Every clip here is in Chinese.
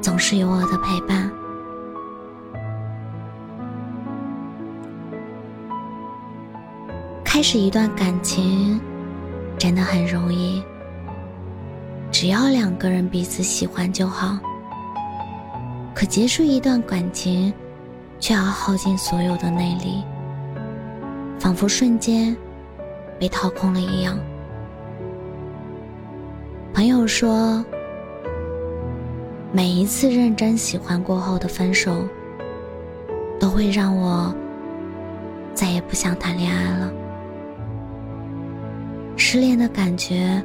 总是有我的陪伴。开始一段感情。真的很容易，只要两个人彼此喜欢就好。可结束一段感情，却要耗尽所有的内力，仿佛瞬间被掏空了一样。朋友说，每一次认真喜欢过后的分手，都会让我再也不想谈恋爱了。失恋的感觉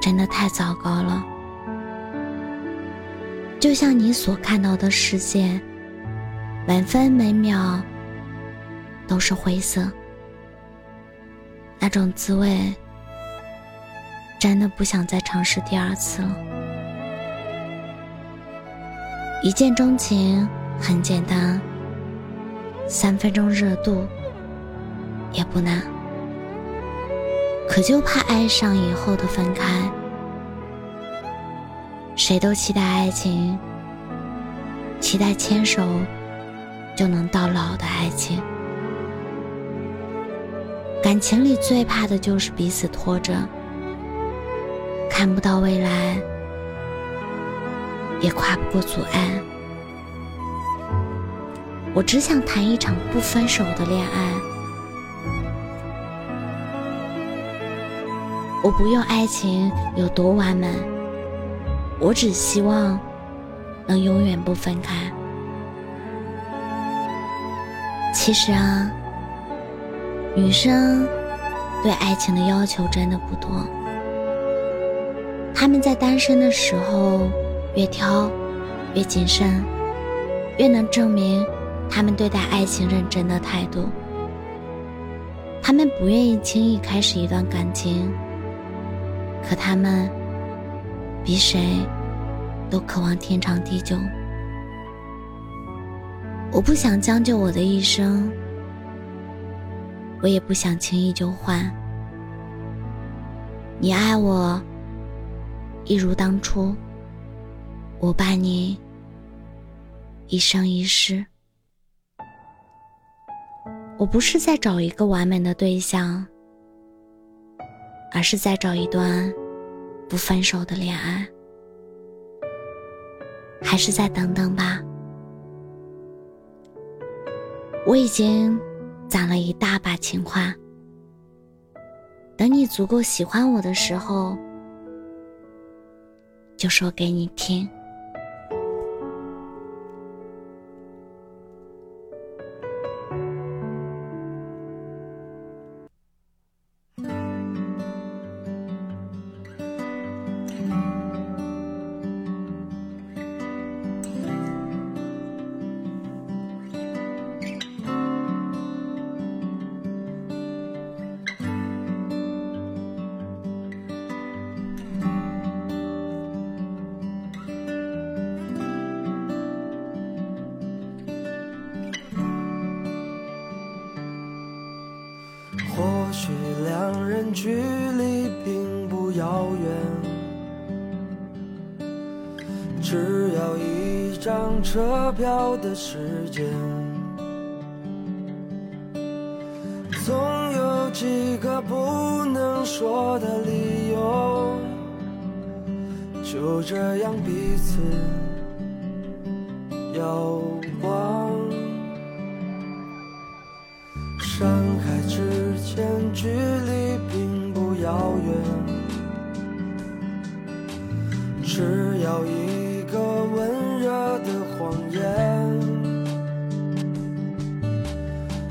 真的太糟糕了，就像你所看到的世界，每分每秒都是灰色，那种滋味真的不想再尝试第二次了。一见钟情很简单，三分钟热度也不难。可就怕爱上以后的分开，谁都期待爱情，期待牵手就能到老的爱情。感情里最怕的就是彼此拖着，看不到未来，也跨不过阻碍。我只想谈一场不分手的恋爱。我不用爱情有多完美，我只希望能永远不分开。其实啊，女生对爱情的要求真的不多，她们在单身的时候越挑越谨慎，越能证明他们对待爱情认真的态度。他们不愿意轻易开始一段感情。可他们比谁都渴望天长地久。我不想将就我的一生，我也不想轻易就换。你爱我，一如当初；我伴你，一生一世。我不是在找一个完美的对象。而是在找一段不分手的恋爱，还是再等等吧。我已经攒了一大把情话，等你足够喜欢我的时候，就说给你听。或许两人距离并不遥远，只要一张车票的时间。总有几个不能说的理由，就这样彼此遥望。山海之前，距离并不遥远，只要一个温热的谎言。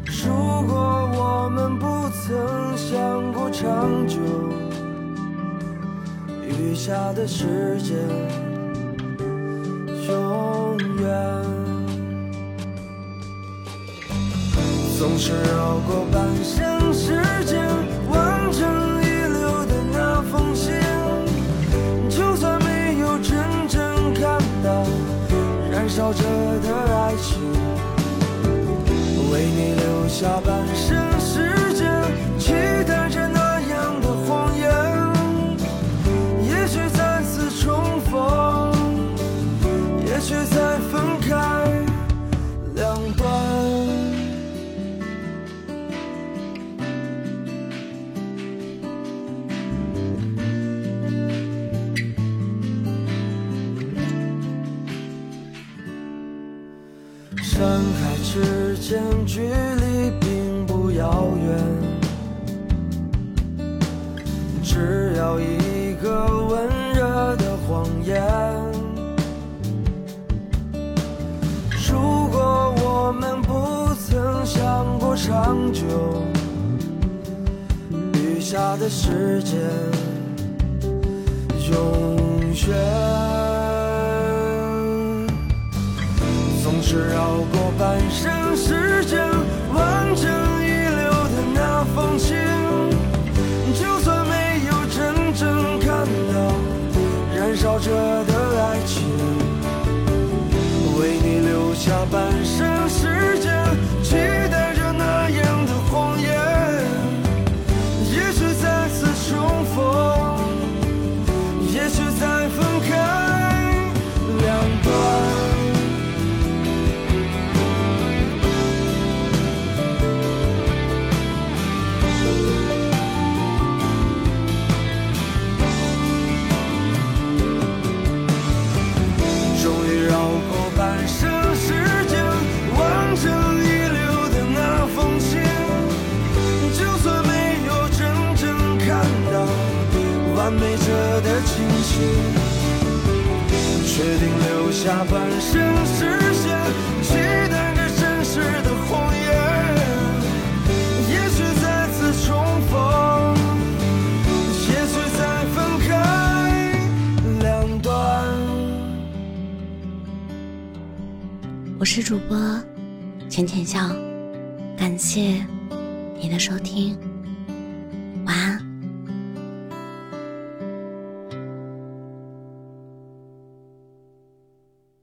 如果我们不曾相顾长久，余下的时间。永远。总是绕过半生时间，完成遗留的那封信。就算没有真正看到燃烧着的爱情，山海之间距离并不遥远，只要一个温热的谎言。如果我们不曾想过长久，余下的时间永远。是绕过半生时间，完整遗留的那封信。就算没有真正看到燃烧着的爱情，为你留下半半生时间，期待着真实的谎言。也许再次重逢，也许再分开两端。我是主播浅浅笑，感谢你的收听。